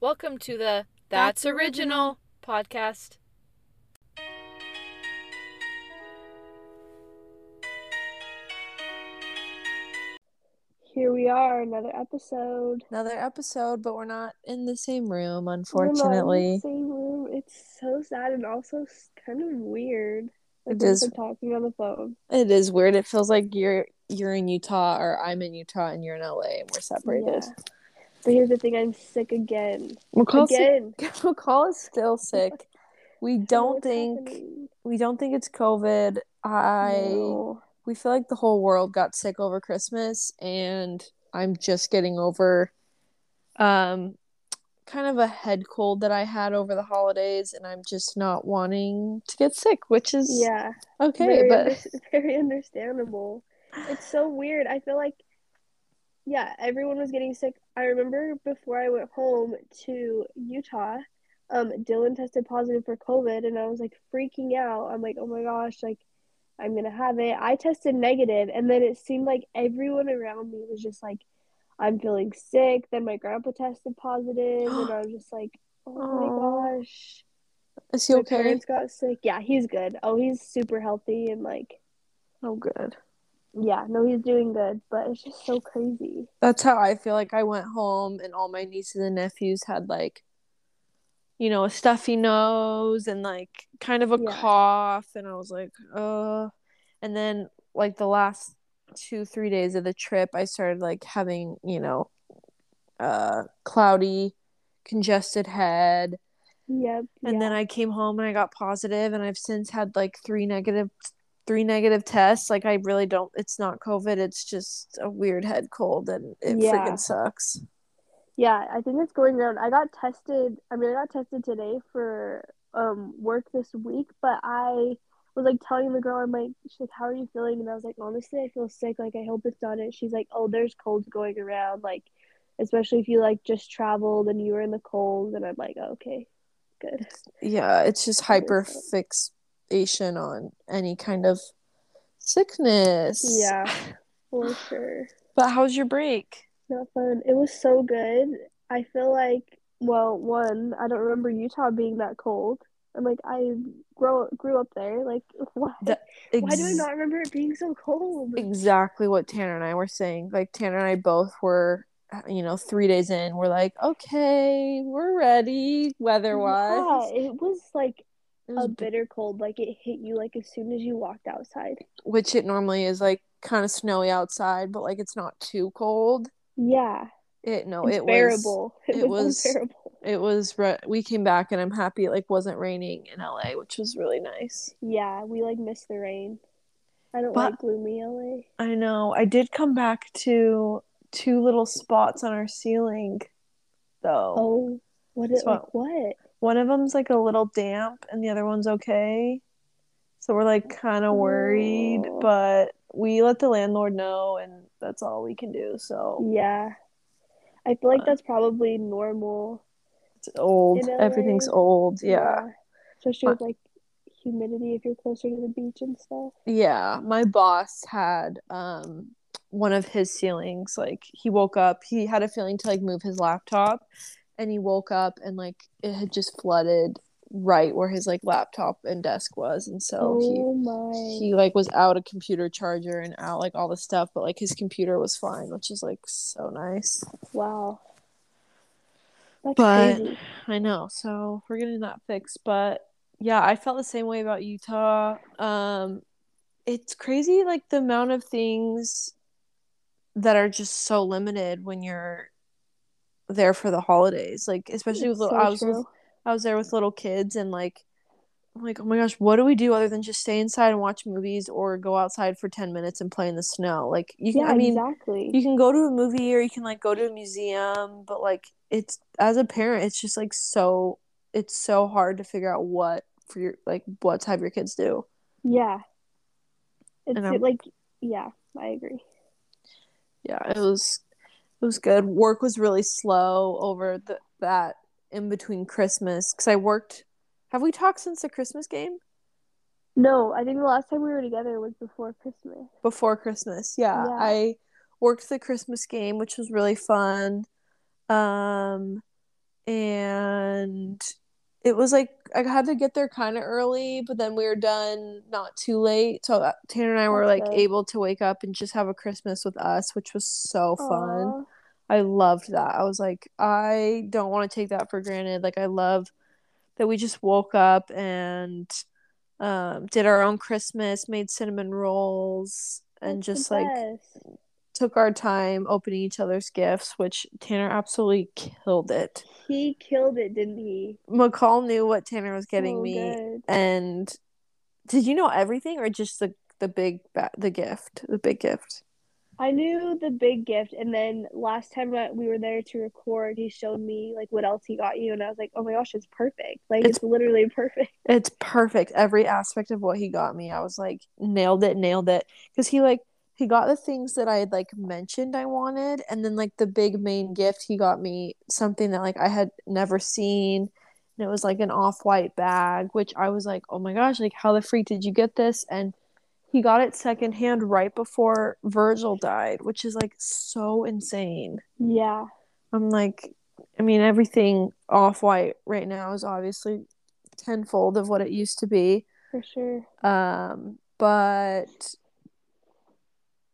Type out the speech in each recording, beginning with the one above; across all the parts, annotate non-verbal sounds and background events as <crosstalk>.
Welcome to the That's, That's Original podcast. Here we are, another episode. Another episode, but we're not in the same room, We're not in the unfortunately. same room. It's so sad and also kind of weird. Like It we're is. just, like, talking on the phone. It is weird. It feels like you're you're in Utah or I'm in Utah and you're in LA and we're separated. Yeah. But here's the thing: I'm sick again. McCall's, Again. <laughs> McCall is still sick. We don't think happening. we don't think it's COVID. I No. we feel like the whole world got sick over Christmas and I'm just getting over um kind of a head cold that I had over the holidays and I'm just not wanting to get sick, which is Yeah. okay, very, but under- <laughs> very understandable. It's so weird. I feel like, yeah, everyone was getting sick. I remember before I went home to Utah, um, Dylan tested positive for COVID, and I was like freaking out. I'm like, oh my gosh, like I'm gonna have it. I tested negative, and then it seemed like everyone around me was just like, I'm feeling sick. Then my grandpa tested positive, and I was just like, oh <gasps> Aw. my gosh. is he My okay? parents got sick. Yeah, he's good. Oh, he's super healthy and like Oh good. Yeah, no, he's doing good, but it's just so crazy. That's how I feel like I went home and all my nieces and nephews had like you know, a stuffy nose and like kind of a Yeah. cough and I was like, uh and then like the last 2 3 days of the trip I started like having, you know, uh cloudy, congested head Yep. and then I came home and I got positive and I've since had like three negative three negative tests. Like I really don't it's not COVID, it's just a weird head cold and it Yeah. freaking sucks. yeah, I think it's going around. I got tested. I mean, I got tested today for um work this week, but I was like telling the girl, I'm like, she's like, how are you feeling? And I was like, honestly, I feel sick. Like, I hope it's not it. She's like, oh, there's colds going around. Like, especially if you like just traveled and you were in the cold. And I'm like, okay, good. Yeah, it's just That is hyperfixation on any kind of sickness. Yeah, for sure. But how's your break? Not fun. It was so good. I feel like, well, one, I don't remember Utah being that cold. I'm like, I grow grew up there. Like, <laughs> why? That- Why do I not remember it being so cold? exactly what Tanner and I were saying. Like Tanner and I both were, you know, three days in. We're like, okay, we're ready weather Yeah, wise. it was like a bitter cold. Like it hit you like as soon as you walked outside. which it normally is like kind of snowy outside, but like it's not too cold. Yeah, It no, it's it was bearable. <laughs> It, it was, was- unbearable. it was re- we came back and I'm happy it like wasn't raining in LA, which was really nice. Yeah, we like missed the rain. I don't But- like gloomy LA. I know. I did come back to two little spots on our ceiling though. Oh, what is So- like what? One of them's like a little damp and the other one's okay. So we're like kind of worried, Oh. but we let the landlord know and that's all we can do. So Yeah, I feel like that's probably normal. it's old. Everything's old. yeah. especially Uh, with like humidity if you're closer to the beach and stuff. Yeah, my boss had um one of his ceilings like he woke up, he had a feeling to like move his laptop and he woke up and like it had just flooded right where his like laptop and desk was and so oh he he like was out a computer charger and out like all the stuff but like his computer was fine, which is like so nice. wow, that's But- crazy. I know. So we're getting that fixed. But yeah, I felt the same way about Utah. Um it's crazy like the amount of things that are just so limited when you're there for the holidays. Like especially with little so I was with. I was there with little kids and like I'm like, oh my gosh, what do we do other than just stay inside and watch movies or go outside for 10 minutes and play in the snow? Like, you can, Yeah, I mean, exactly. you can go to a movie or you can like go to a museum but like it's as a parent it's just like so it's so hard to figure out what for your like what to have your kids do yeah, it's like yeah, I agree. yeah it was it was good work was really slow over the that in between christmas because i worked have we talked since the christmas game No, I think the last time we were together was before Christmas. before christmas yeah, Yeah. i worked the christmas game which was really fun um and it was like I had to get there kind of early, but then we were done not too late. So uh, Tanner and I were like able to wake up and just have a Christmas with us, which was so fun. Aw. I loved that. I was like, I don't want to take that for granted. Like I love that we just woke up and um did our own Christmas, made cinnamon rolls, and That's just like best. Took our time opening each other's gifts, which Tanner absolutely killed it. He killed it, didn't he? McCall knew what Tanner was getting So me, good. and did you know everything or just the the big ba- the gift, the big gift? I knew the big gift, and then last time we were there to record, he showed me like what else he got you, and I was like, "Oh my gosh, it's perfect! Like It's- it's, literally perfect." It's perfect. Every aspect of what he got me, I was like, nailed it, nailed it. Because he like he got the things that I had like mentioned I wanted, and then like the big main gift, he got me something that like I had never seen. And it was like an off-white bag, which I was like, oh my gosh, like how the freak did you get this? And he got it secondhand right before Virgil died, which is like so insane. Yeah, I'm like, I mean, everything off white right now is obviously tenfold of what it used to be. for sure. Um, but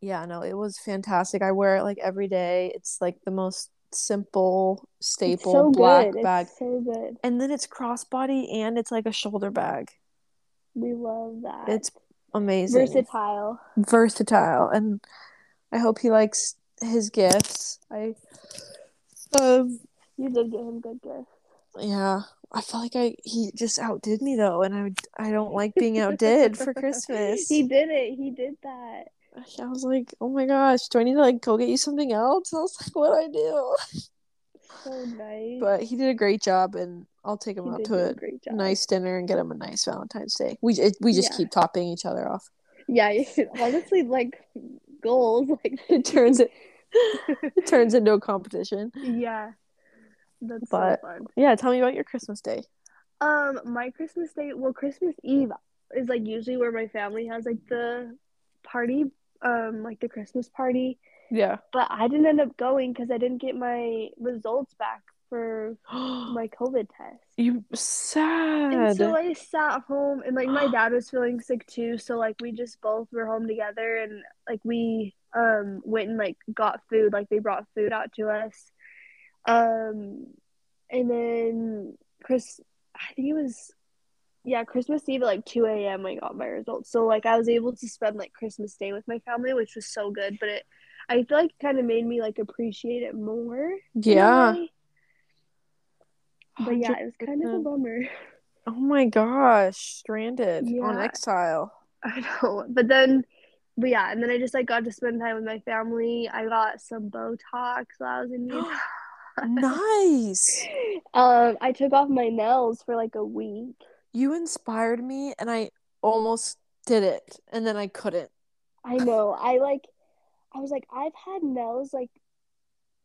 yeah, no, it was fantastic. I wear it like every day. It's like the most simple staple so black good. bag. It's so good. And then it's crossbody and it's like a shoulder bag. We love that. It's amazing. versatile. versatile and I hope he likes his gifts. I um You did get him good gifts. yeah, I felt like I he just outdid me though and I I don't like being outdid for <laughs> Christmas. He did it. He did that. I was like, "Oh my gosh, do I need to like go get you something else?" <laughs> I was like, "What do I do?" So nice. But he did a great job and I'll take him he out to a a nice dinner and get him a nice Valentine's Day. We it, we just Yeah. keep topping each other off. Yeah, <laughs> honestly, like goals, like <laughs> It turns it it turns into a competition. yeah, that's But- so fun. Yeah, tell me about your Christmas day. Um, my Christmas day, well, Christmas Eve is like usually where my family has like the party, um, like the Christmas party. Yeah. But I didn't end up going because I didn't get my results back for <gasps> my COVID test. you sad. And so I sat home and like my <gasps> dad was feeling sick too, so like we just both were home together and like we um went and like got food, like they brought food out to us. Um and then Chris I think it was yeah, Christmas Eve at like two AM I got my results. So like I was able to spend like Christmas Day with my family, which was so good. But it I feel like it kind of made me like appreciate it more. yeah. But yeah, it was kind of a bummer. Oh my gosh, stranded on exile. <laughs> I know. But then, but yeah, and then I just like got to spend time with my family. I got some Botox while I was in Utah. <gasps> nice. <laughs> um, I took off my nails for like a week. You inspired me and I almost did it and then I couldn't. I know. I like. I was like, I've had nails like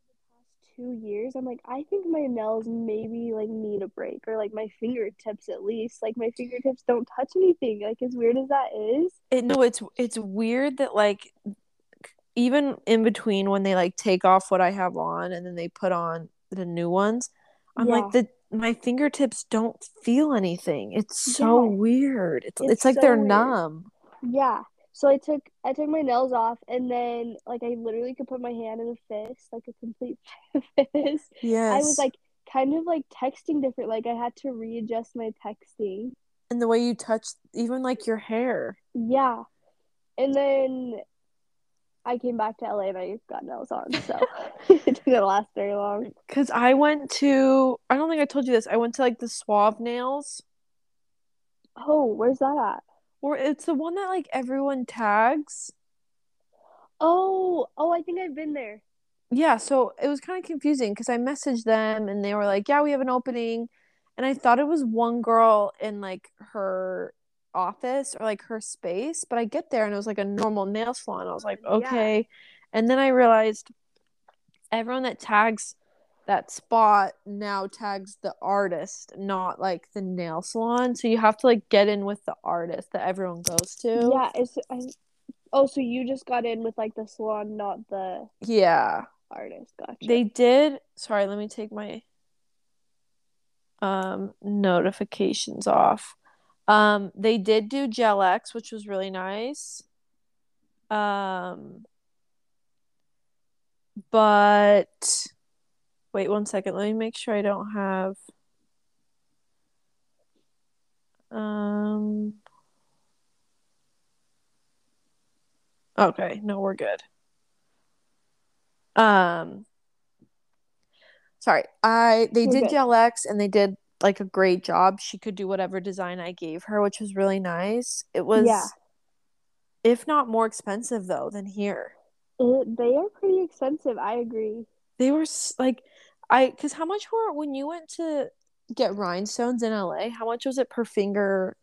the past two years. I'm like, I think my nails maybe like need a break, or like my fingertips at least. Like my fingertips don't touch anything. Like as weird as that is. It no, it's it's weird that like even in between when they like take off what I have on and then they put on the new ones, I'm like the my fingertips don't feel anything. It's so Yeah. weird. It's it's, It's like so they're weird. numb. Yeah. So I took I took my nails off and then like I literally could put my hand in a fist, like a complete <laughs> fist. Yes. I was like kind of like texting different, like I had to readjust my texting. and the way you touch even like your hair. Yeah. And then I came back to LA and I got nails on, so <laughs> <laughs> it didn't last very long. Cause I went to I don't think I told you this. I went to like the Suave Nails. Oh, where's that at? Or it's the one that like everyone tags. Oh, oh, I think I've been there. Yeah, so it was kind of confusing because I messaged them and they were like, "Yeah, we have an opening," and I thought it was one girl in like her office or like her space, but I get there and it was like a normal nail salon. I was like, Yeah. "Okay," and then I realized everyone that tags that spot now tags the artist, not like the nail salon. So you have to like get in with the artist that everyone goes to. Yeah, it's I, oh, so you just got in with like the salon, not the Yeah. artist. Gotcha. They did. Sorry, let me take my um notifications off. Um they did do Gel X, which was really nice. Um but wait one second, let me make sure I don't have um Okay, no, we're good. Um sorry. I they did. Gel X and they did like a great job. She could do whatever design I gave her, which was really nice. It was Yeah. if not more expensive though than here. It, they are pretty expensive. I agree. They were like I cuz how much were when you went to get rhinestones in LA? How much was it per finger?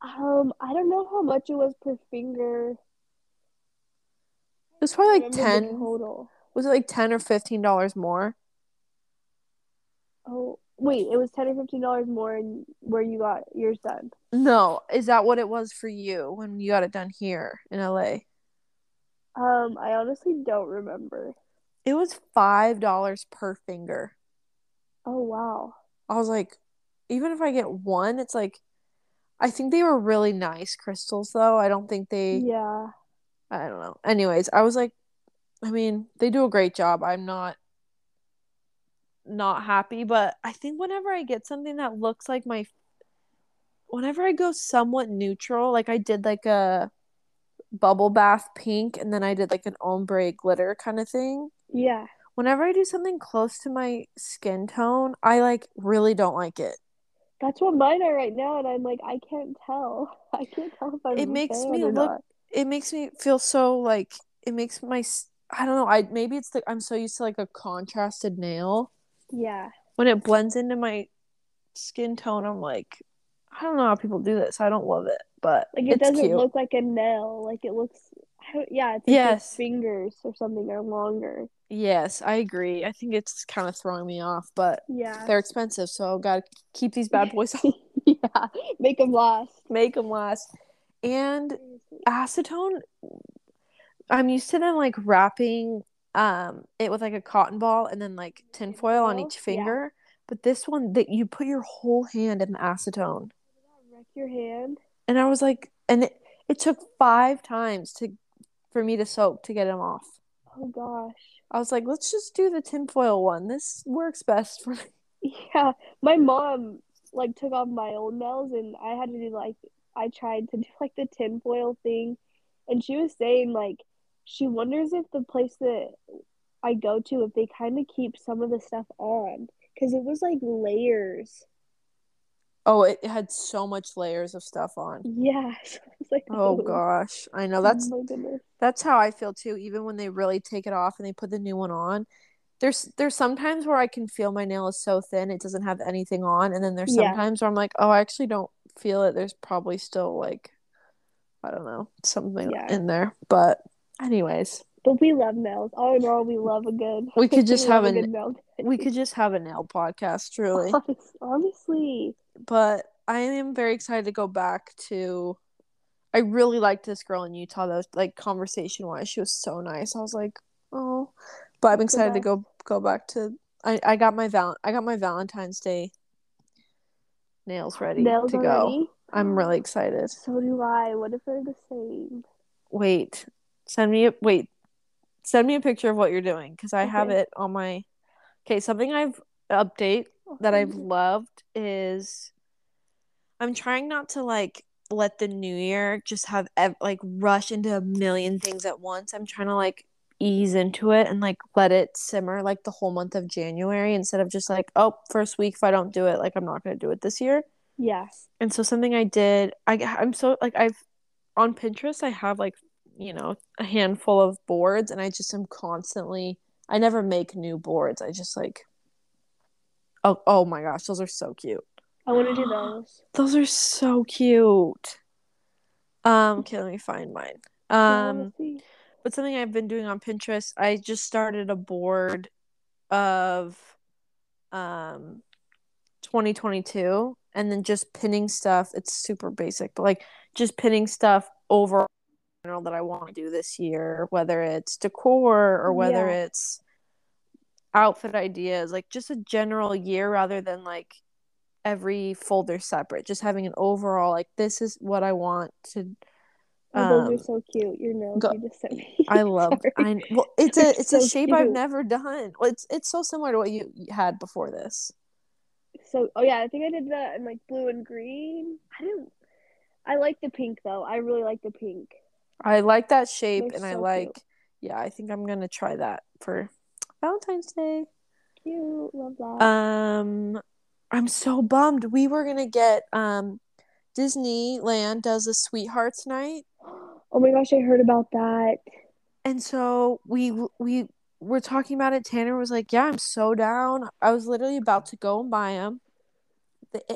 Um, I don't know how much it was per finger. It was probably like 10 total. was it like 10 or 15 dollars more? Oh, wait, it was ten or fifteen dollars more in where you got yours done. No, is that what it was for you when you got it done here in LA? Um, I honestly don't remember. It was five dollars per finger. Oh wow. I was like, even if I get one, it's like, I think they were really nice crystals though. I don't think they, Yeah. I don't know. Anyways, I was like, I mean, they do a great job. I'm not not happy, but I think whenever I get something that looks like my, whenever I go somewhat neutral, like I did like a bubble bath pink and then I did like an ombre glitter kind of thing. Yeah. Whenever I do something close to my skin tone, I like really don't like it. That's what mine are right now, and I'm like, I can't tell. <laughs> I can't tell if I'm It makes me look not. it makes me feel so like it makes my I don't know, I maybe it's like I'm so used to like a contrasted nail. Yeah. When it blends into my skin tone, I'm like I don't know how people do this. I don't love it, but Like it doesn't cute. look like a nail. Like it looks. Yeah, it's like Yes. fingers or something are longer. Yes, I agree. I think it's kind of throwing me off, but Yeah. they're expensive, so gotta keep these bad boys <laughs> yeah. Make them last. <laughs> Make them last. And acetone i'm used to them like wrapping um it with like a cotton ball and then like tinfoil on each Yeah. finger but this one that you put your whole hand in the acetone Wreck your hand. and i was like and it, it took five times to for me to soak to get them off Oh gosh. i was like let's just do the tinfoil one this works best for me <laughs> Yeah. My mom like took off my old nails, and I had to do like I tried to do like the tinfoil thing, and she was saying like she wonders if the place that I go to if they kind of keep some of the stuff on because it was like layers. oh it had so much layers of stuff on Yeah. <laughs> So I was like, oh "Ooh, gosh i know oh that's my goodness. That's how I feel too, even when they really take it off and they put the new one on. There's there's sometimes where I can feel my nail is so thin it doesn't have anything on, and then there's Yeah. sometimes where I'm like, oh, I actually don't feel it. There's probably still like, I don't know, something Yeah. in there. But anyways, But we love nails. All in all, we love a good. We could just <laughs> love have a an- good nail. we could just have a nail podcast, truly. Honestly. but I am very excited to go back to. I really liked this girl in Utah though. Like conversation wise, she was so nice. I was like, oh, but I'm excited to go go back to. I I got my val I got my Valentine's Day nails ready Nails to go. I'm really excited. So do I. What if they're the same? Wait, send me a wait. Send me a picture of what you're doing because I have it on my. Okay, something I've update that I've loved is I'm trying not to like let the new year just have ev- like rush into a million things at once. I'm trying to like ease into it and like let it simmer like the whole month of January instead of just like, oh, first week if I don't do it, like I'm not going to do it this year. Yes. And so something I did, I I'm so like I've on Pinterest I have like, you know, a handful of boards and I just am constantly I never make new boards. I just like Oh, oh my gosh, those are so cute. I want to do those. <gasps> Those are so cute. Um, okay, let me find mine. Um, but something I've been doing on Pinterest, I just started a board of um 2022 and then just pinning stuff. It's super basic, but like just pinning stuff over general that I want to do this year, whether it's decor or whether Yeah. it's outfit ideas, like just a general year rather than like every folder separate, just having an overall like this is what I want to Oh, those um are so cute. Your nails go- you just sent me. I love <laughs> I well it's a it's a so shape I've never done. Well, it's it's so similar to what you had before this. So, oh yeah, I think I did that in like blue and green. I didn't. I like the pink though. I really like the pink. I like that shape They're and I like cute. yeah, I think I'm gonna try that for Valentine's Day. Cute, love that. Um I'm so bummed. We were gonna get um Disneyland does a sweethearts night. <gasps> oh my gosh, I heard about that. And so we we were talking about it. Tanner was like, "Yeah, I'm so down." I was literally about to go and buy them.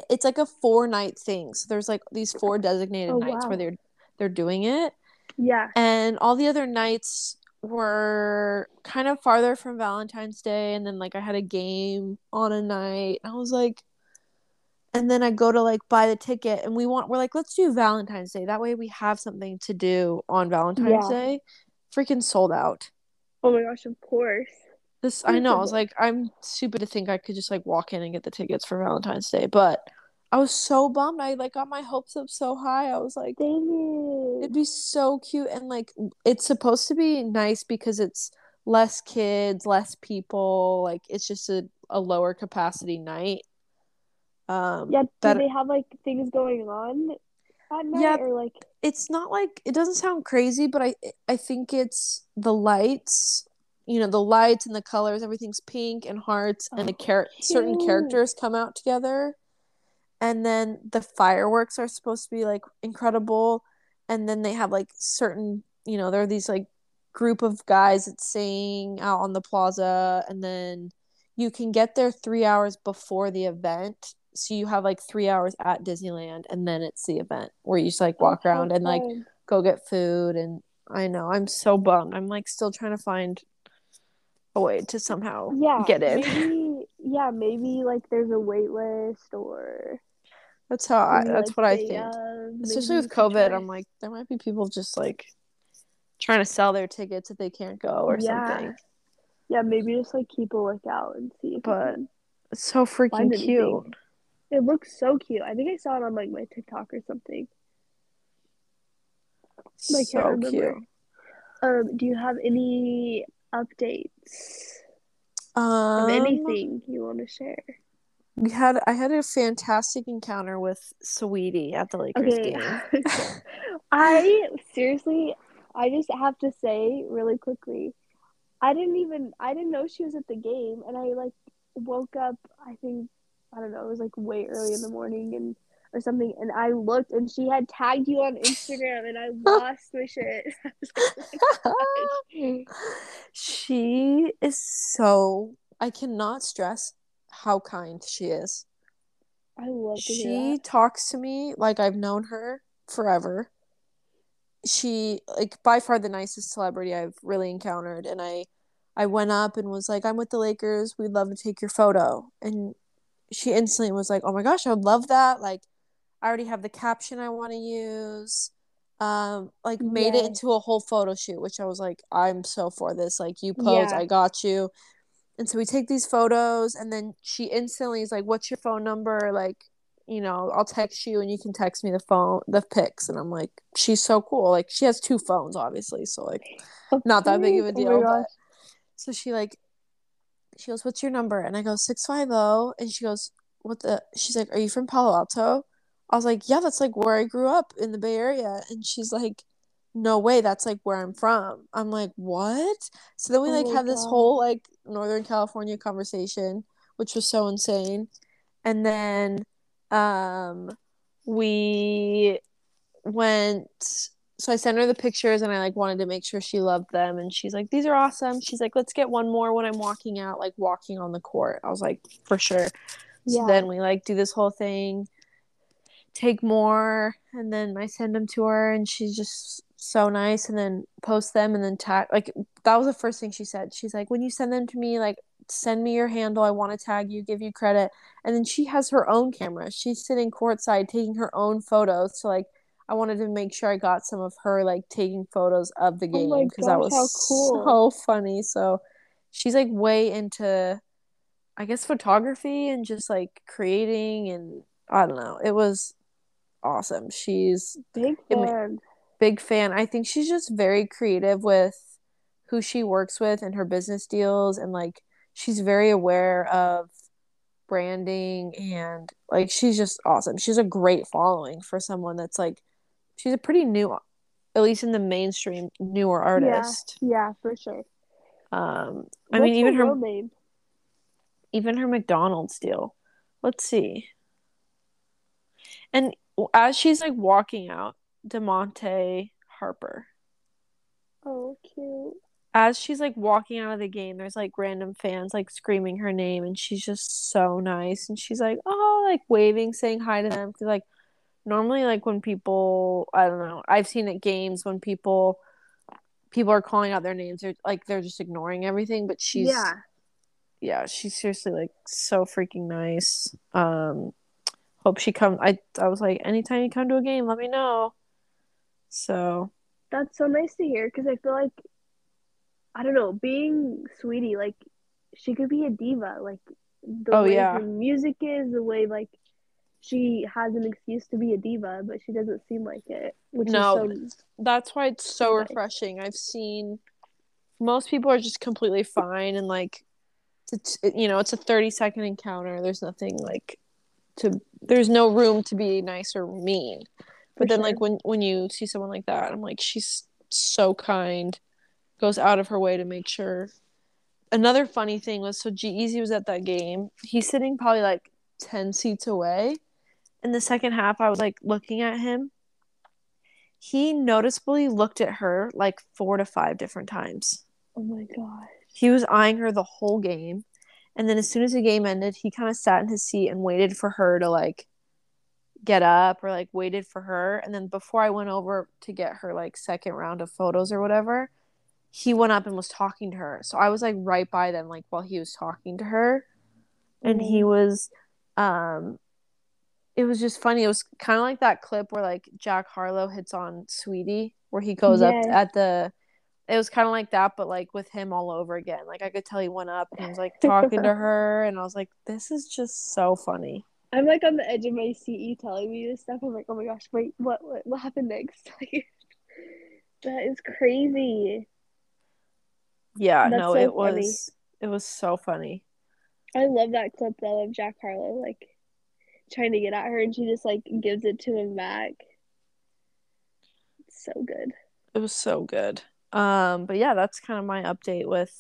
It's like a four night thing. So there's like these four designated Oh, nights wow. where they're they're doing it, Yeah. and all the other nights were kind of farther from Valentine's Day. And then like I had a game on a night. I was like, and then I go to like buy the ticket, and we want we're like, let's do Valentine's Day. That way we have something to do on Valentine's Yeah. Day. Freaking sold out. Oh my gosh, of course. This I know. I was like, I'm stupid to think I could just like walk in and get the tickets for Valentine's Day, but I was so bummed. I like got my hopes up so high. I was like, Dang it'd be so cute and like it's supposed to be nice because it's less kids, less people. Like it's just a, a lower capacity night. Um, Yeah, do that they have like things going on at night Yeah. or like it's not like it doesn't sound crazy, but I I think it's the lights, you know, the lights and the colors, everything's pink and hearts, and the Oh, char- certain characters come out together, and then the fireworks are supposed to be like incredible, and then they have like certain, you know, there are these like group of guys that sing out on the plaza, and then you can get there three hours before the event. So you have like three hours at Disneyland, and then it's the event where you just like Oh, walk how around and like go get food. And I know I'm so bummed. I'm like still trying to find a way to somehow Yeah, get in. maybe <laughs> yeah, maybe like there's a wait list or That's how I. That's like, what I think. of, Especially with COVID, try. I'm like there might be people just like trying to sell their tickets if they can't go or Yeah. something. Yeah, maybe just like keep a lookout and see But It's so freaking cute. It looks so cute. I think I saw it on like my TikTok or something. I So cute. Um, do you have any updates of Um, anything you want to share? We had I had a fantastic encounter with Saweetie at the Lakers Okay. game. <laughs> I seriously, I just have to say really quickly, I didn't even I didn't know she was at the game, and I like woke up. I think I don't know. It was like way early in the morning and or something, and I looked, and she had tagged you on Instagram, and I <laughs> lost my shit. <laughs> I was like, oh my she is so I cannot stress how kind she is. I love She talks to me like I've known her forever. She like by far the nicest celebrity I've really encountered and I I went up and was like I'm with the Lakers, we'd love to take your photo. And she instantly was like, "Oh my gosh, I would love that." Like I already have the caption I want to use. Um like made it into a whole photo shoot, which I was like, "I'm so for this. Like you pose, Yeah. I got you." And so we take these photos and then she instantly is like, "What's your phone number?" like you know, I'll text you and you can text me the phone, the pics. And I'm like, she's so cool. Like, she has two phones, obviously. So, like, not that big of a. Oh deal. but so she, like, she goes, What's your number? And I go, 650. And she goes, What the? She's like, Are you from Palo Alto? I was like, Yeah, that's like where I grew up in the Bay Area. And she's like, No way, that's like where I'm from. I'm like, What? So then we Oh like my have this whole like Northern California conversation, which was so insane. And then um we went so I sent her the pictures and I like wanted to make sure she loved them and she's like these are awesome. She's like let's get one more when I'm walking out like walking on the court. I was like for sure. So Yeah. then we like do this whole thing take more and then I send them to her and she's just so nice and then post them and then tag like that was the first thing she said. She's like when you send them to me like send me your handle. I want to tag you, give you credit. And then she has her own camera. She's sitting courtside taking her own photos. So like I wanted to make sure I got some of her like taking photos of the Oh game because that was <laughs> cool. so funny. So she's like way into I guess photography and just like creating and I don't know. It was awesome. She's big fan. Big fan. I think she's just very creative with who she works with and her business deals and like she's very aware of branding and like she's just awesome. She's a great following for someone that's like she's a pretty new at least in the mainstream newer artist. Yeah, yeah for sure. Um I What's mean even her name? even her McDonald's deal. Let's see. And as she's like walking out, Diamonté Harper. Oh, cute. As she's like walking out of the game, there's like random fans like screaming her name, and she's just so nice. And she's like, oh, like waving, saying hi to them. Because like normally, like when people, I don't know, I've seen at games when people people are calling out their names, they're like they're just ignoring everything. But she's yeah, yeah, she's seriously like so freaking nice. Um, hope she comes. I I was like, anytime you come to a game, let me know. So that's so nice to hear because I feel like I don't know, being Saweetie, like she could be a diva. Like the oh, way yeah. her music is, the way like she has an excuse to be a diva, but she doesn't seem like it. Which no, is so that's why it's so nice. refreshing. I've seen most people are just completely fine and like it's you know it's a 30 second encounter there's nothing like to there's no room to be nice or mean but then sure. like when when you see someone like that i'm like she's so kind goes out of her way to make sure. Another funny thing was so G-Eazy was at that game. He's sitting probably like 10 seats away. In the second half i was like looking at him. He noticeably looked at her like four to five different times. Oh my god he was eyeing her the whole game. And then as soon as the game ended, he kind of sat in his seat and waited for her to like get up or like waited for her. And then before I went over to get her like second round of photos or whatever, he went up and was talking to her. So I was like right by them like while he was talking to her. And he was um it was just funny. It was kind of like that clip where like Jack Harlow hits on Saweetie where he goes yes. up at the it was kind of like that, but like with him all over again. Like I could tell he went up and he was like talking to <laughs> her, and I was like, this is just so funny. I'm like on the edge of my seat. You telling me this stuff. I'm like, oh my gosh, wait, what what, what happened next? <laughs> Like, that is crazy. Yeah, That's no, so it funny. was it was so funny. I love that clip though of Jack Harlow like trying to get at her, and she just like gives it to him back. It's so good. It was so good. Um, but yeah, that's kind of my update with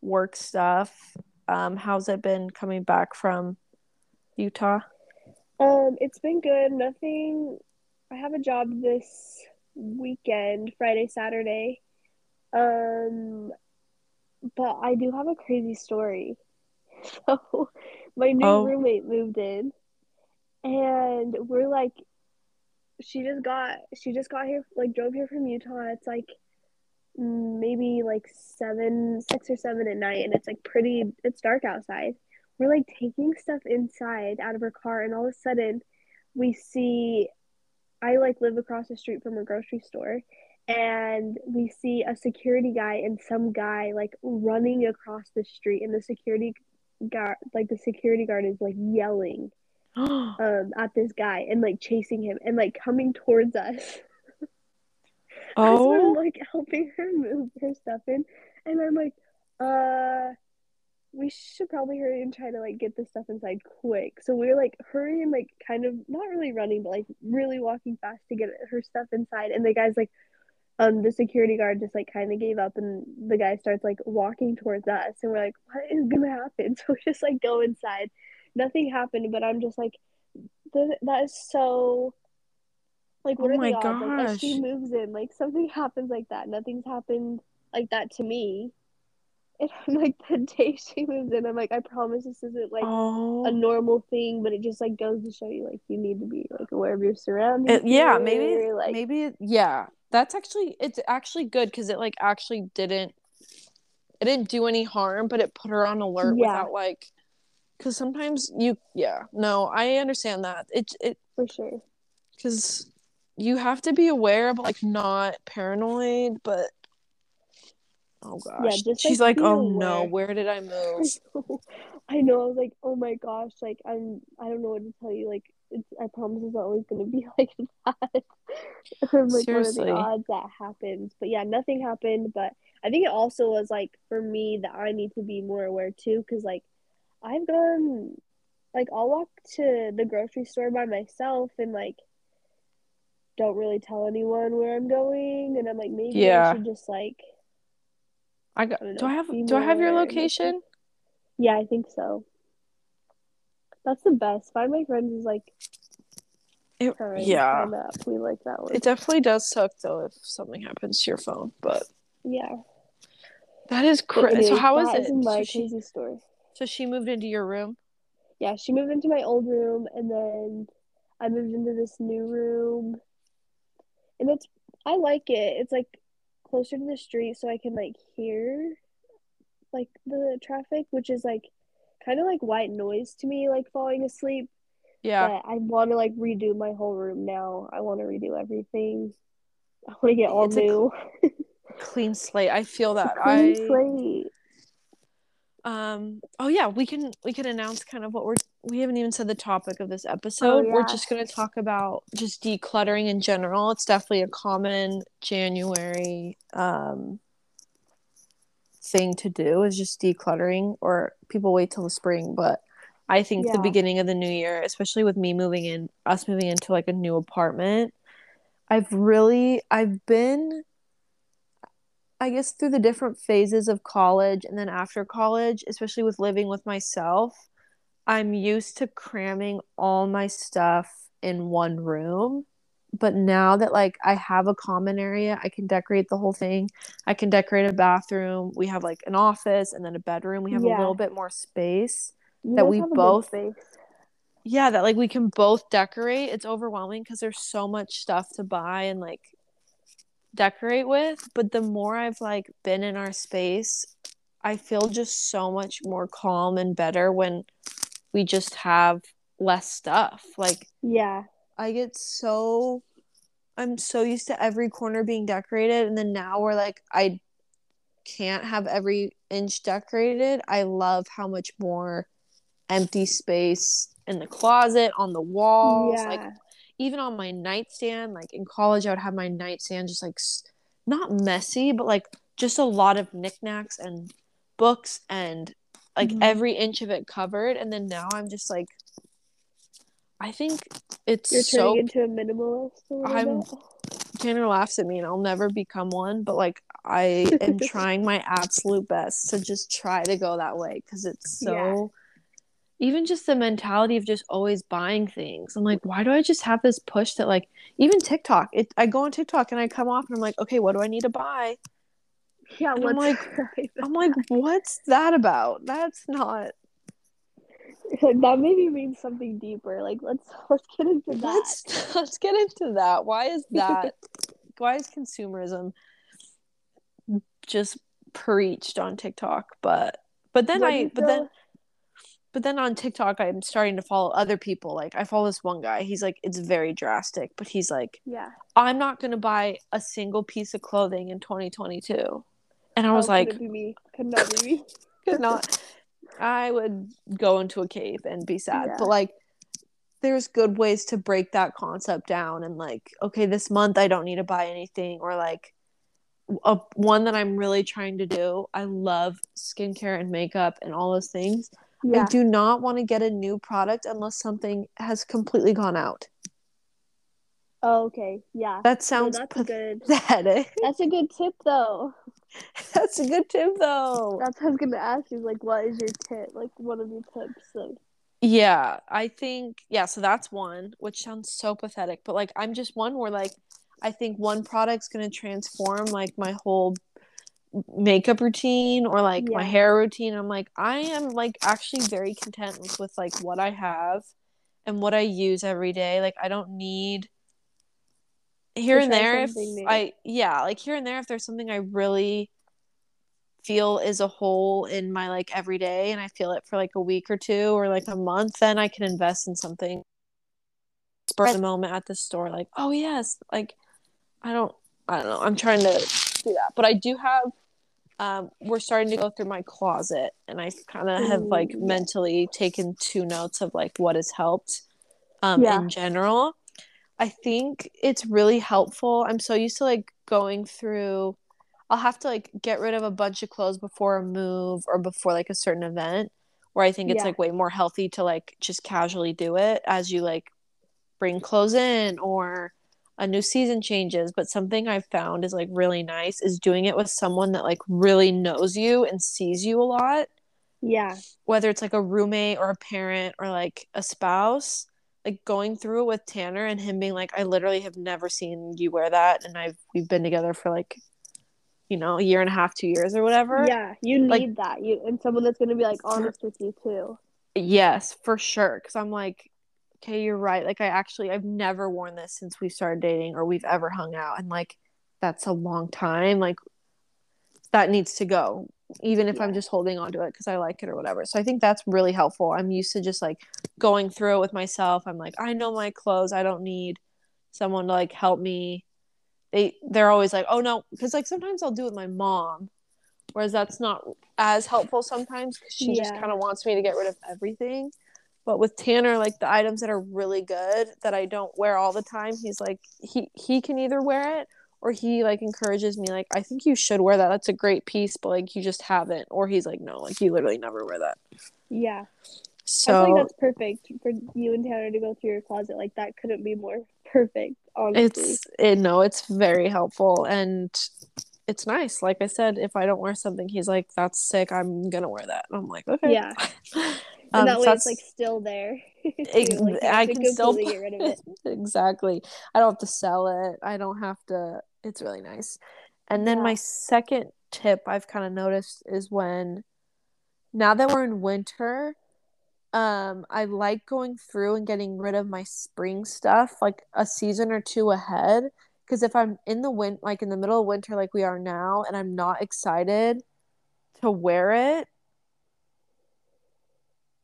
work stuff. Um, how's it been coming back from Utah? Um, it's been good. Nothing. I have a job this weekend, Friday, Saturday. Um, but I do have a crazy story. <laughs> So, my new oh. roommate moved in, and we're like, she just got she just got here, like drove here from Utah. It's like maybe like seven, six or seven at night, and it's like pretty, it's dark outside. We're like taking stuff inside out of her car, and all of a sudden, we see. I like live across the street from a grocery store, and we see a security guy and some guy like running across the street, and the security guard, like the security guard, is like yelling <gasps> um at this guy and like chasing him and like coming towards us. <laughs> Oh. I'm like helping her move her stuff in, and I'm like, uh, we should probably hurry and try to like get this stuff inside quick. So we are like hurrying, like kind of not really running, but like really walking fast to get her stuff inside. And the guy's like, um, the security guard just like kind of gave up, and the guy starts like walking towards us, and we're like, what is gonna happen? <laughs> So we just like go inside. Nothing happened, but I'm just like, that is so like, what oh are the odds? Gosh. Like, she moves in, like something <laughs> happens like that. Nothing's happened like that to me. And I'm like, the <laughs> day she moves in, I'm like, I promise this isn't like oh. a normal thing, but it just like goes to show you, like, you need to be like aware of your surroundings. It, yeah, maybe, like, maybe, yeah. That's actually, it's actually good because it like actually didn't, it didn't do any harm, but it put her on alert yeah. without like, because sometimes you, yeah, no, I understand that. It, it, for sure. Because you have to be aware, but like not paranoid. But oh gosh, yeah, just, she's like, like oh no, where did I move? <laughs> I know. I was like, oh my gosh, like I'm. I don't know what to tell you. Like, it's. I promise it's not always gonna be <laughs> like that. <laughs> I'm like Seriously. what are the odds that happens? But yeah, nothing happened. But I think it also was like for me that I need to be more aware too, because like I've gone, like I'll walk to the grocery store by myself and like don't really tell anyone where I'm going, and I'm like maybe Yeah. I should just like I got. I Do I have? Do I have your aware and, like, location? yeah, I think so. That's the best. Find my friends is like It, yeah. We like that one. It definitely does suck though if something happens to your phone, but yeah. that is crazy. So how is that it? my So she, crazy story. so she moved into your room. Yeah, she moved into my old room, and then I moved into this new room, and it's I like it. It's like closer to the street, so I can like hear like the traffic, which is like kind of like white noise to me, like falling asleep. Yeah. But I want to like redo my whole room now. I want to redo everything. I want to get all It's new. Clean slate. I feel that. Clean I slate. Um oh yeah, we can we can announce kind of what we're we haven't even said the topic of this episode. We're Oh, just going to talk about just decluttering in general. It's definitely a common January um thing to do is just decluttering or people wait till the spring, but I think the beginning of the new year, especially with me moving in us moving into like a new apartment, I've really I've been I guess through the different phases of college and then after college, especially with living with myself, I'm used to cramming all my stuff in one room. But now that like I have a common area, I can decorate the whole thing. I can decorate a bathroom. We have like an office and then a bedroom. We have Yeah. a little bit more space. You that we have a good both-. Yeah, that like we can both decorate. It's overwhelming because there's so much stuff to buy and like decorate with. But the more I've like been in our space, I feel just so much more calm and better when we just have less stuff. Like Yeah. I get so I'm so used to every corner being decorated and then now we're like I can't have every inch decorated. I love how much more empty space in the closet, on the walls, yeah. like even on my nightstand. Like in college, I would have my nightstand just like not messy, but like just a lot of knickknacks and books and like Mhm. every inch of it covered. And then now I'm just like, I think it's You're turning so. into a minimalist a I'm- bit. Tanner laughs at me, and I'll never become one. But like, I am <laughs> trying my absolute best to just try to go that way because it's so. Yeah. Even just the mentality of just always buying things. I'm like, why do I just have this push that like even TikTok? It I go on TikTok and I come off and I'm like, okay, what do I need to buy? Yeah, I'm like- <laughs> I'm like, what's that about? That's not. <laughs> that maybe means something deeper. Like let's let's get into that. Let's <laughs> let's get into that. Why is that? why is consumerism just preached on TikTok? But but then What I but then but then on TikTok I'm starting to follow other people. Like I follow this one guy. He's like it's very drastic, but he's like yeah. I'm not going to buy a single piece of clothing in 2022. And I was Oh, like could me? Could not be me. <laughs> could not I would go into a cave and be sad. Yeah. But like there's good ways to break that concept down and like okay, this month I don't need to buy anything or like a, one that I'm really trying to do. I love skincare and makeup and all those things. Yeah. I do not want to get a new product unless something has completely gone out. Oh, okay. Yeah. That No, sounds that's a good. pathetic. <laughs> That's a good tip, though. That's a good tip though. That's what I was gonna ask you. Like, what is your tip? Like, one of your tips? Like, Yeah, I think yeah, so that's one, which sounds so pathetic, but like I'm just one where like I think one product's going to transform like my whole makeup routine or like my hair routine. I'm like I am like actually very content with, with like what I have and what I use every day. Like I don't need here and there if new. I yeah, like here and there if there's something I really feel is a hole in my like everyday and I feel it for like a week or two or like a month, then I can invest in something spur the moment at the store. Like, oh yes, like I don't I don't know. I'm trying to do that. But I do have um, we're starting to go through my closet, and I kind of have like mentally taken two notes of like what has helped um, Yeah. in general. I think it's really helpful. I'm so used to like going through. I'll have to like get rid of a bunch of clothes before a move or before like a certain event, where I think it's Yeah. like way more healthy to like just casually do it as you like bring clothes in or a new season changes. But something I've found is like really nice is doing it with someone that like really knows you and sees you a lot, Yeah. whether it's like a roommate or a parent or like a spouse. Like going through it with Tanner and him being like, I literally have never seen you wear that, and I've we've been together for like, you know, a year and a half, two years or whatever. Yeah. You need Like- that. You and someone that's gonna be like honest with you too. Yes, for sure. Because I'm like, okay, you're right. Like, I actually, I've never worn this since we started dating or we've ever hung out. And like, that's a long time. Like, that needs to go, even if I'm just holding on to it because I like it or whatever. So I think that's really helpful. I'm used to just like going through it with myself. I'm like, I know my clothes. I don't need someone to like help me. They, they're always like, oh no. Because like sometimes I'll do it with my mom. Whereas that's not as helpful sometimes because she just kind of wants me to get rid of everything. But with Tanner, like the items that are really good that I don't wear all the time, he's like he he can either wear it or he like encourages me like I think you should wear that. That's a great piece, but like you just haven't. Or he's like no, like you literally never wear that. Yeah. I So feel like that's perfect for you and Tanner to go through your closet. Like that couldn't be more perfect, honestly. it's it, no, it's very helpful and it's nice. Like I said, if I don't wear something, he's like that's sick. I'm gonna wear that. And I'm like okay. Yeah. <laughs> Um, and that way that's- it's like still there. <laughs> Ex- like, I can still get <laughs> rid of it. exactly. I don't have to sell it. I don't have to. It's really nice. And then Yeah. my second tip I've kind of noticed is when now that we're in winter, um, I like going through and getting rid of my spring stuff like a season or two ahead. Because if I'm in the wind like in the middle of winter, like we are now, and I'm not excited to wear it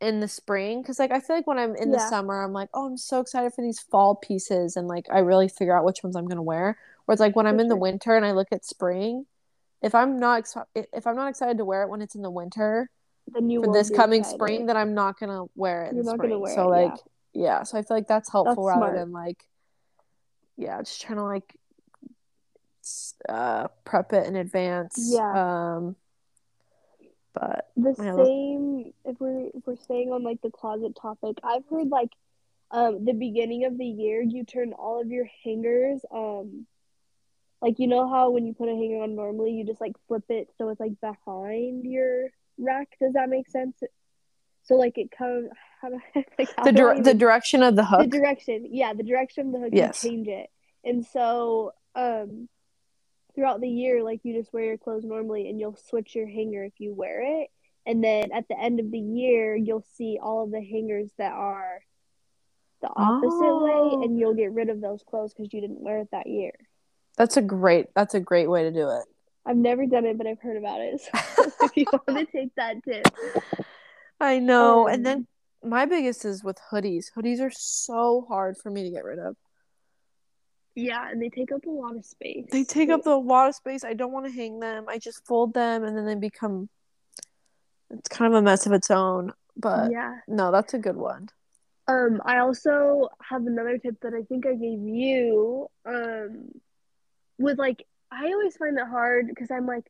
in the spring, because like I feel like when I'm in the summer, I'm like, oh, I'm so excited for these fall pieces, and like I really figure out which ones I'm gonna wear. Whereas like when I'm For in the winter and I look at spring, if I'm not ex- if I'm not excited to wear it when it's in the winter Then you for this coming excited. spring, then I'm not gonna wear it in You're the not spring. wear so it, like yeah. so I feel like that's helpful That's rather smart. than like yeah, just trying to like uh prep it in advance. Yeah. Um but the same if we're if we're staying on like the closet topic i've heard like um the beginning of the year you turn all of your hangers um like you know how when you put a hanger on normally you just like flip it so it's like behind your rack does that make sense so like it comes how do I, <laughs> like the dir- the direction of the hook the direction yeah the direction of the hook Yes. you change it and so um throughout the year like you just wear your clothes normally and you'll switch your hanger if you wear it and then at the end of the year you'll see all of the hangers that are the opposite Oh. way and you'll get rid of those clothes because you didn't wear it that year That's a great that's a great way to do it. i've never done it but i've heard about it so <laughs> <laughs> if you want to take that tip I know. Um, and then my biggest is with hoodies. Hoodies are so hard for me to get rid of. Yeah and they take up a lot of space They take up a lot of space. I don't want to hang them. I just fold them and then they become it's kind of a mess of its own. But yeah no, that's a good one. Um, I also have another tip that I think I gave you. Um, with like, I always find it hard because I'm like,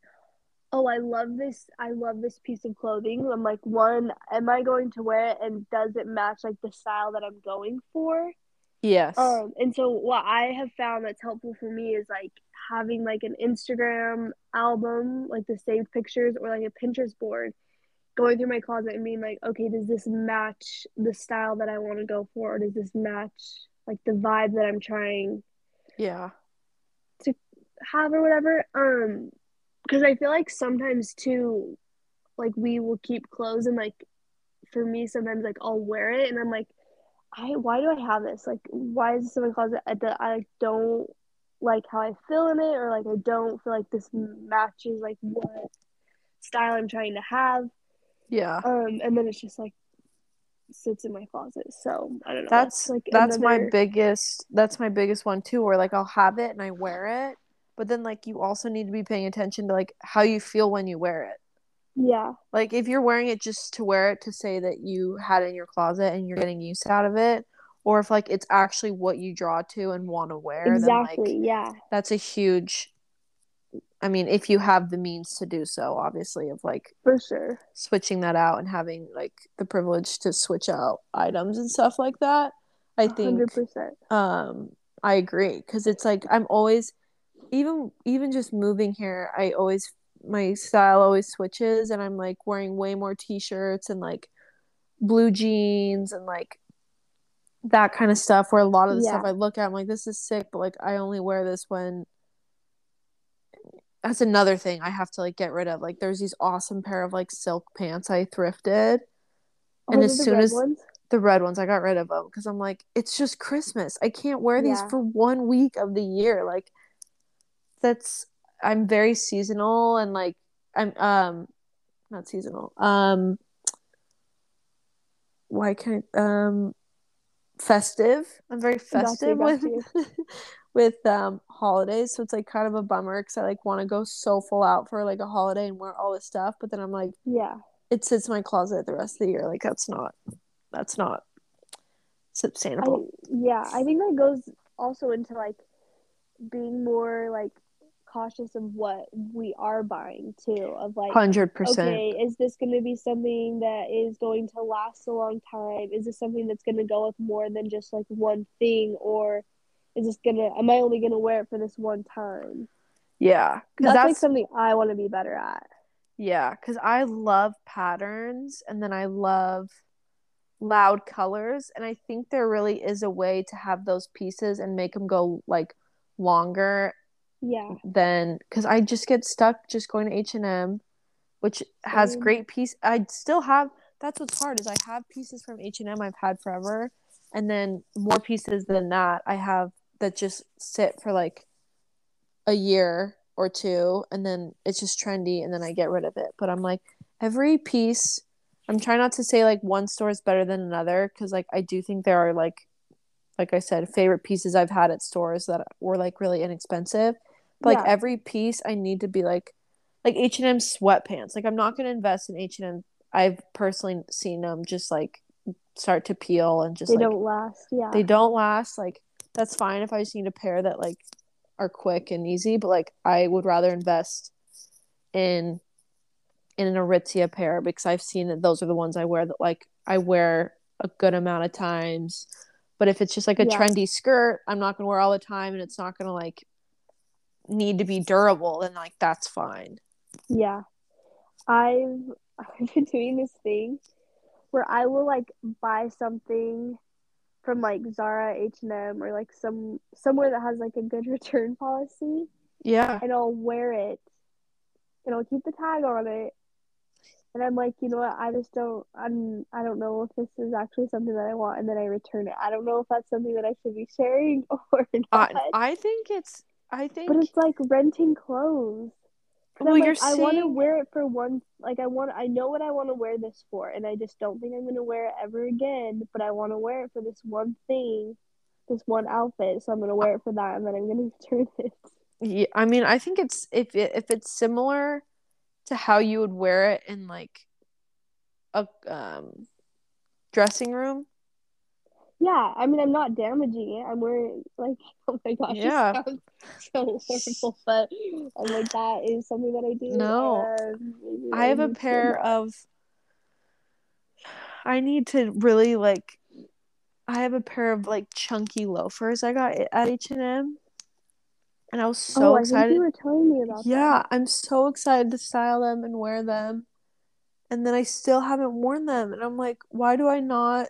oh, I love this. I love this piece of clothing. I'm like, one, am I going to wear it, and does it match like the style that I'm going for? Yes. Um, and so what I have found that's helpful for me is like having like an Instagram album, like the saved pictures, or like a Pinterest board, going through my closet and being like, okay, does this match the style that I want to go for, or does this match like the vibe that I'm trying yeah. To have or whatever? Um, because I feel like sometimes too, like we will keep clothes and like for me sometimes like I'll wear it and I'm like, I why do I have this? Like why is this in my closet? I, I don't like how I feel in it or like I don't feel like this matches like what style I'm trying to have. Yeah. Um, and then it's just like sits in my closet. So I don't know. That's like that's my biggest that's my biggest one too where like I'll have it and I wear it but then like you also need to be paying attention to like how you feel when you wear it. Yeah. Like if you're wearing it just to wear it to say that you had it in your closet and you're getting use out of it, or if like it's actually what you draw to and want to wear, Exactly. then like yeah. that's a huge I mean, if you have the means to do so, obviously, of like For sure. switching that out and having like the privilege to switch out items and stuff like that, I think Hundred percent. um I agree because it's like I'm always even even just moving here, I always my style always switches and I'm like wearing way more t-shirts and like blue jeans and like that kind of stuff where a lot of the Yeah. stuff I look at I'm like this is sick but like I only wear this when that's another thing I have to like get rid of like there's these awesome pair of like silk pants I thrifted And Oh, as soon as- ones? the red ones I got rid of them because I'm like it's just Christmas I can't wear these Yeah. for one week of the year like that's I'm very seasonal and like I'm um not seasonal um why can't um festive. I'm very Got you, festive got with <laughs> with um holidays. So it's like kind of a bummer because I like want to go so full out for like a holiday and wear all this stuff but then I'm like Yeah. it sits in my closet the rest of the year. Like that's not that's not I sustainable yeah, I think that goes also into like being more like cautious of what we are buying too. Of like, Hundred percent. okay, is this going to be something that is going to last a long time? Is this something that's going to go with more than just like one thing, or is this gonna? Am I only going to wear it for this one time? Yeah, because That's, like something I want to be better at. yeah, because I love patterns and then I love loud colors, and I think there really is a way to have those pieces and make them go like longer Yeah, then because I just get stuck just going to H and M, which has great piece. I still have. That's what's hard is I have pieces from H and M I've had forever, and then more pieces than that I have that just sit for like a year or two, and then it's just trendy, and then I get rid of it. But I'm like every piece. I'm trying not to say like one store is better than another because like I do think there are like like I said favorite pieces I've had at stores that were like really inexpensive but like Yeah. every piece I need to be like like H&M sweatpants. Like I'm not going to invest in H&M. I've personally seen them just like start to peel and just they like don't last. Yeah, they don't last. Like that's fine if I just need a pair that like are quick and easy, but like I would rather invest in in an Aritzia pair because I've seen that those are the ones I wear that like I wear a good amount of times. But if it's just like a Yeah. trendy skirt, I'm not gonna wear all the time and it's not gonna like need to be durable, and like that's fine. Yeah. I've <laughs> I've been doing this thing where I will like buy something from like Zara, H&M or like some somewhere that has like a good return policy Yeah. and I'll wear it and I'll keep the tag on it. And I'm like, you know what? I just don't I'm I don't know if this is actually something that I want and then I return it. I don't know if that's something that I should be sharing <laughs> or not. I, I think it's I think but it's like renting clothes. well I'm you're like, I want to wear it for one. Like I want, I know what I want to wear this for, and I just don't think I'm gonna wear it ever again. But I want to wear it for this one thing, this one outfit. So I'm gonna wear it for that, and then I'm gonna <laughs> return it. Yeah, I mean, I think it's if it, if it's similar to how you would wear it in like a um dressing room. Yeah, I mean, I'm not damaging it. I'm wearing like, <laughs> oh my gosh, Yeah. so horrible, but I'm like that is something that I do. No. Um, and I have a pair of I need to really like I have a pair of like chunky loafers I got at H&M and I was so oh, I excited. you were telling me about Yeah, I'm so excited to style them and wear them. And then I still haven't worn them. And I'm like, why do I not?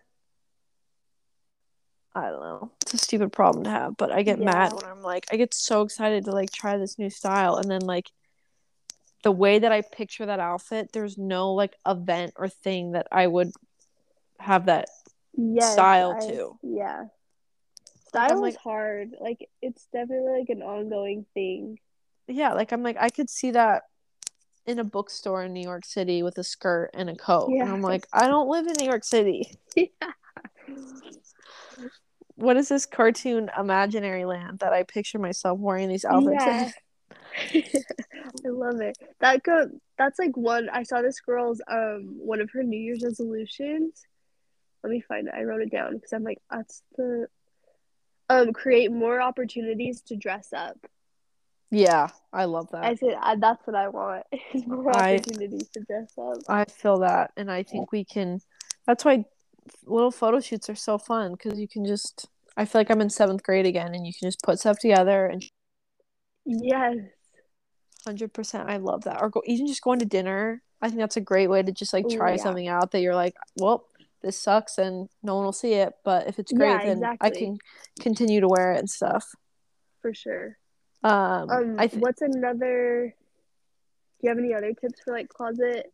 I don't know. It's a stupid problem to have, but I get mad when I'm like, I get so excited to like try this new style. And then like the way that I picture that outfit, there's no like event or thing that I would have that. Yes, style, I- too. Yeah. Like, Style like- is hard. Like it's definitely like an ongoing thing. Yeah, like I'm like, I could see that in a bookstore in New York City with a skirt and a coat. And I'm like, I don't live in New York City. yeah. <laughs> <laughs> what is this cartoon imaginary land that I picture myself wearing these outfits Yeah. in? <laughs> I love it. That go that's like one I saw this girl's um one of her New Year's resolutions. Let me find it. I wrote it down because I'm like that's the um create more opportunities to dress up. Yeah, I love that. I said uh, that's what I want. <laughs> Is more I- opportunities to dress up. I feel that, and I think we can. That's why little photo shoots are so fun because you can just. I feel like I'm in seventh grade again, and you can just put stuff together and Yes. hundred percent. I love that. Or go even just going to dinner. I think that's a great way to just like Ooh, try yeah. something out that you're like, well, this sucks, and no one will see it. But if it's great, Yeah, then I can continue to wear it and stuff. For sure. Um, Um I th- what's another do you have any other tips for like closet?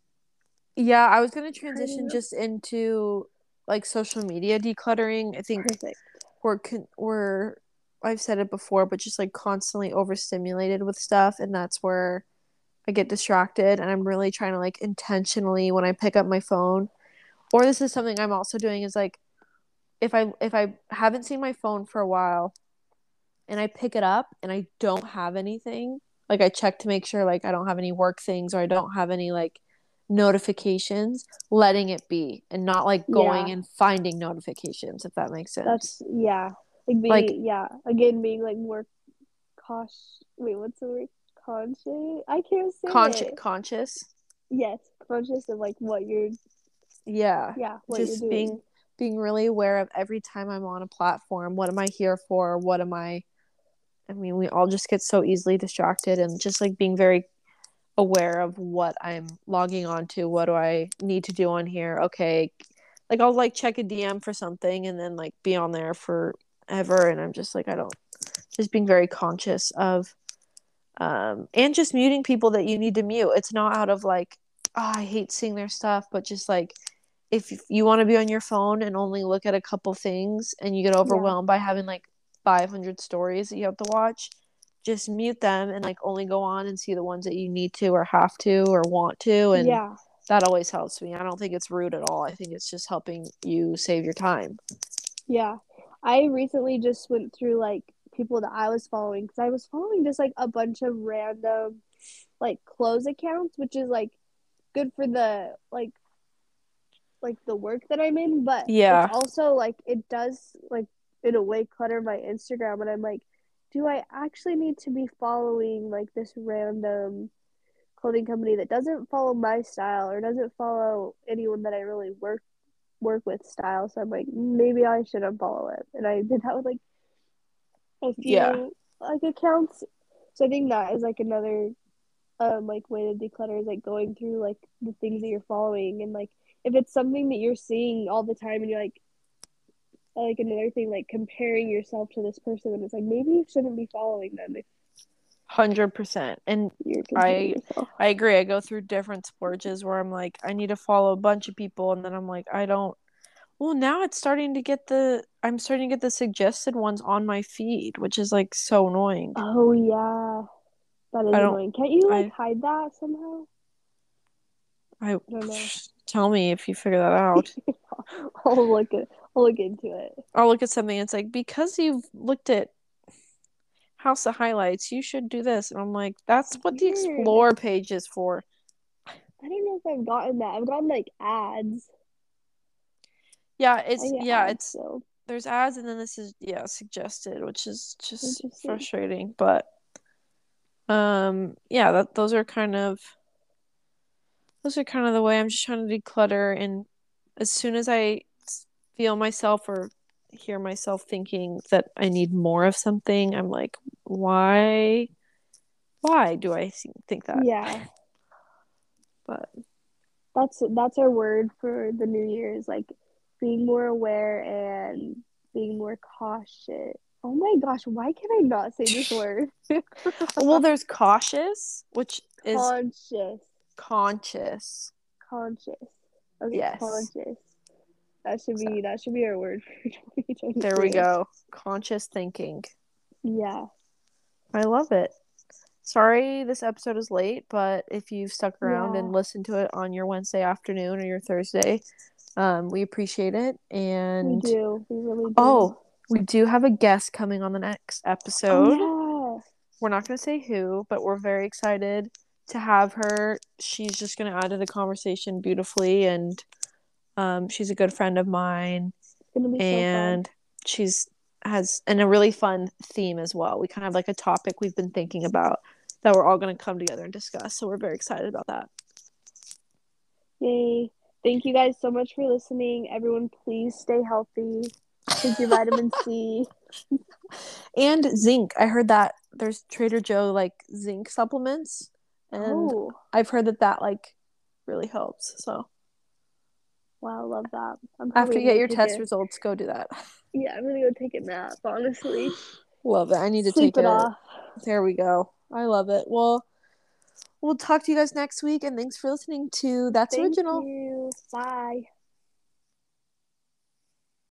yeah, I was gonna transition just into like social media decluttering. I think Perfect. we're con- we're I've said it before, but just like constantly overstimulated with stuff, and that's where I get distracted. And I'm really trying to like intentionally when I pick up my phone, or this is something I'm also doing is like if I if I haven't seen my phone for a while, and I pick it up and I don't have anything, like I check to make sure like I don't have any work things or I don't have any like notifications, letting it be and not like going Yeah. and finding notifications if that makes sense. That's yeah. Like being Like- yeah. Again being like more cautious wait, what's the word? Conscious? I can't say conscious conscious Yes. Conscious of like what you're yeah yeah, just being being really aware of every time i'm on a platform what am i here for what am i i mean we all just get so easily distracted and just like being very aware of what i'm logging on to what do i need to do on here? Okay like i'll like check a dm for something and then like be on there forever. And i'm just like i don't just being very conscious of um and just muting people that you need to mute. It's not out of like oh, i hate seeing their stuff but just like if you want to be on your phone and only look at a couple things and you get overwhelmed by having like 500 stories that you have to watch just mute them and like only go on and see the ones that you need to or have to or want to and yeah. that always helps me i don't think it's rude at all i think it's just helping you save your time Yeah. I recently just went through like people that I was following because I was following just like a bunch of random like clothes accounts, which is like good for the like like the work that I'm in, but Yeah. it's also like it does like in a way clutter my Instagram and I'm like, do I actually need to be following like this random clothing company that doesn't follow my style or doesn't follow anyone that I really work work with style. So I'm like, maybe I should unfollow it. And I did that with like a few Yeah. like accounts. So I think that is like another um like way to declutter is like going through like the things that you're following and like if it's something that you're seeing all the time and you're like like another thing like comparing yourself to this person and it's like maybe you shouldn't be following them if 100% and I- yourself. I agree. I go through different splurges where I'm like, I need to follow a bunch of people, and then I'm like, I don't. Well, now it's starting to get the. I'm starting to get the suggested ones on my feed, which is like so annoying. Oh yeah. That is I annoying. Can't you like I- hide that somehow? I don't know. tell me if you figure that out. <laughs> I'll look at I'll look into it. I'll look at something. It's like because you've looked at House of Highlights, you should do this, and I'm like, that's what the Explore page is for. I don't know if I've gotten that. I've gotten like ads. Yeah, it's yeah, ads, it's so there's ads and then this is yeah suggested which is just frustrating but um yeah that those are kind of those are kind of the way i'm just trying to declutter and as soon as i feel myself or hear myself thinking that i need more of something i'm like why why do i think that yeah. <laughs> but That's that's our word for the new year is like being more aware and being more cautious. Oh my gosh, why can I not say this <laughs> word? <laughs> well there's cautious which is conscious. conscious Conscious. Okay, Yes. conscious. That should be that should be our word for <laughs> there we go conscious thinking Yeah. I love it. Sorry this episode is late, but if you've stuck around Yeah. and listened to it on your Wednesday afternoon or your Thursday, um, we appreciate it. We And do. We really do. oh, we do have a guest coming on the next episode. Oh, We're not going to say who, but we're very excited to have her. She's just going to add to the conversation beautifully, and um, she's a good friend of mine, It's gonna be and she's has and a really fun theme as well. We kind of have like a topic we've been thinking about that we're all going to come together and discuss. So we're very excited about that. Yay. Thank you guys so much for listening. Everyone, please stay healthy. Take your vitamin C. <laughs> And zinc. I heard that there's Trader Joe like zinc supplements, and Oh, I've heard that that like really helps. So wow, I love that. I'm after you get your test a- results, go do that. Yeah, I'm gonna go take a nap, honestly. <sighs> Love it. I need to Sleep take it off. There we go. I love it. Well, we'll talk to you guys next week, and thanks for listening to That's Thank Original. you. Bye.